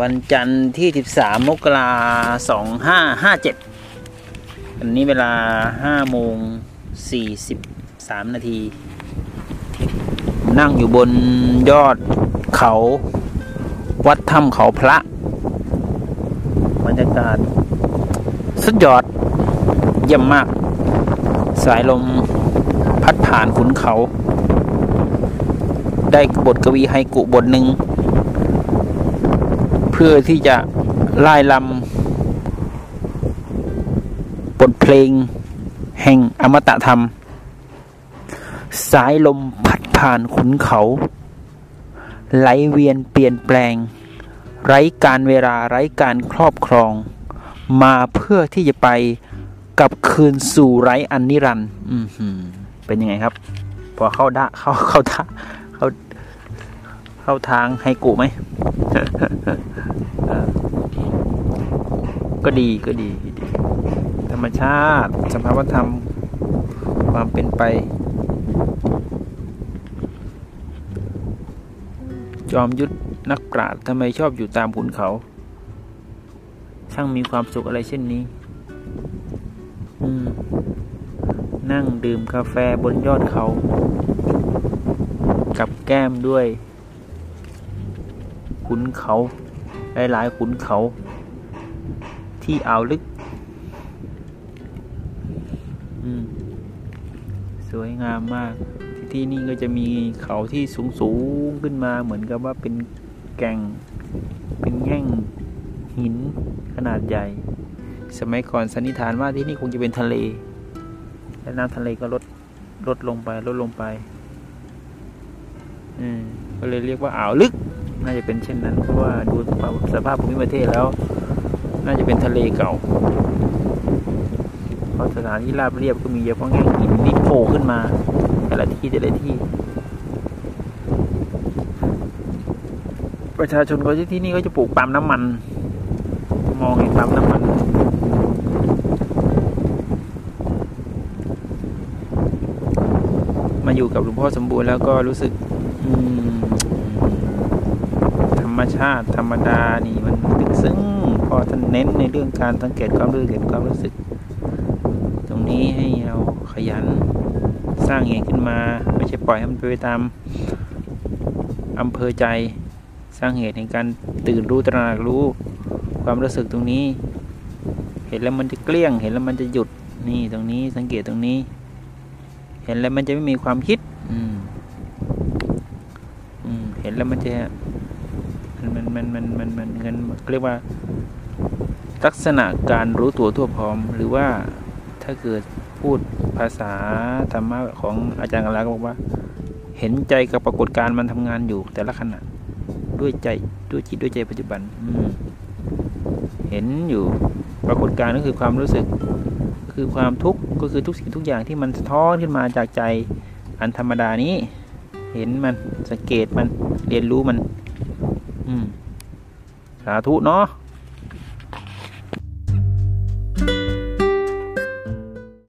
วันจันทร์ที่ 13 มกราสองห้าห้าเจ็ดอันนี้เวลา5โมง43 นาที นั่งอยู่บนยอดเขา วัดถ้ำเขาพระบรรยากาศ สุดยอด เยี่ยมมาก สายลมพัดผ่านขุนเขา ได้บทกวีไฮกุบทหนึ่ง พื่อที่จะไล่ลำบทเพลง แห่งอมตะธรรม สายลมพัดผ่านขุนเขา ไหลเวียนเปลี่ยนแปลง ไร้การเวลาไร้การครอบครอง มาเพื่อที่จะไปกับคืนสู่ไร้อันนิรันด์เป็นยังไงครับ พอเข้าดะเข้าเข้าทาเข้า เข้าทางไฮกุไหมก็ดีก็ดีดี ธรรมชาติ สภาวธรรม ความเป็นไป จอมยุทธนักปราชญ์ทำไมชอบอยู่ตามขุนเขา ช่างมีความสุขอะไรเช่นนี้ นั่งดื่มกาแฟบนยอดเขา กับแก้มด้วย ขุนเขา หลาย ๆ ขุนเขา ที่อ่าวลึก สวยงามมากที่ที่นี่ก็จะมีเขาที่สูงสูงขึ้นมาเหมือนกับว่าเป็นแก่ง เป็นแง่งหินขนาดใหญ่ สมัยก่อนสันนิษฐานว่าที่นี่คงจะเป็นทะเล และน้ำทะเลก็ลดลดลงไปลดลงไป อืมก็เลยเรียกว่าอ่าวลึก น่าจะเป็นเช่นนั้นเพราะว่าดูสภาพภูมิประเทศแล้ว น่าจะเป็นทะเลเก่า เพราะสถานที่ราบเรียบก็มีเฉพราะแง่งหินที่โผล่ขึ้นมา แต่ละที่แต่ละที่ ประชาชนก็ที่ที่นี่ก็จะปลูกปาล์มน้ำมัน มองเห็นปาล์มน้ำมันมาอยู่กับหลวงพ่อสมบูรณ์แล้วก็รู้สึก อืม มชาติธรรมดานี่มันลึกซึ้งพอท่านเน้นในเรื่องการสังเกตความรู้เห็นความรู้สึก ตรงนี้ให้เราขยันสร้างเหตุขึ้นมา ไม่ใช่ปล่อยให้มันไปตามอำเภอใจสร้างเหตุในการตื่นรู้ตระหนักรู้ ความรู้สึกตรงนี้ เห็นแล้วมันจะเกลี้ยง เห็นแล้วมันจะหยุดนี่ตรงนี้สังเกตตรงนี้ เห็นแล้วมันจะไม่มีความคิด อืมอืมเห็นแล้วมันจะ มันมันมันมันมันมันมันเรียกว่า ลักษณะการรู้ตัวทั่วพร้อม หรือว่าถ้าเกิดพูดภาษาธรรมะของอาจารย์กัลาก็บอกว่า เห็นใจกับปรากฏการณ์มันทำงานอยู่แต่ละขณะด้วยใจด้วยจิตด้วยใจปัจจุบันอืเห็นอยู่ปรากฏการณ์ก็คือความรู้สึก คือความทุกข์ก็คือทุกสิ่งทุกอย่างที่มันสะท้อนขึ้นมาจากใจอันธรรมดานี้ เห็นมันสังเกตมันเรียนรู้มัน อืมสาธุเนาะ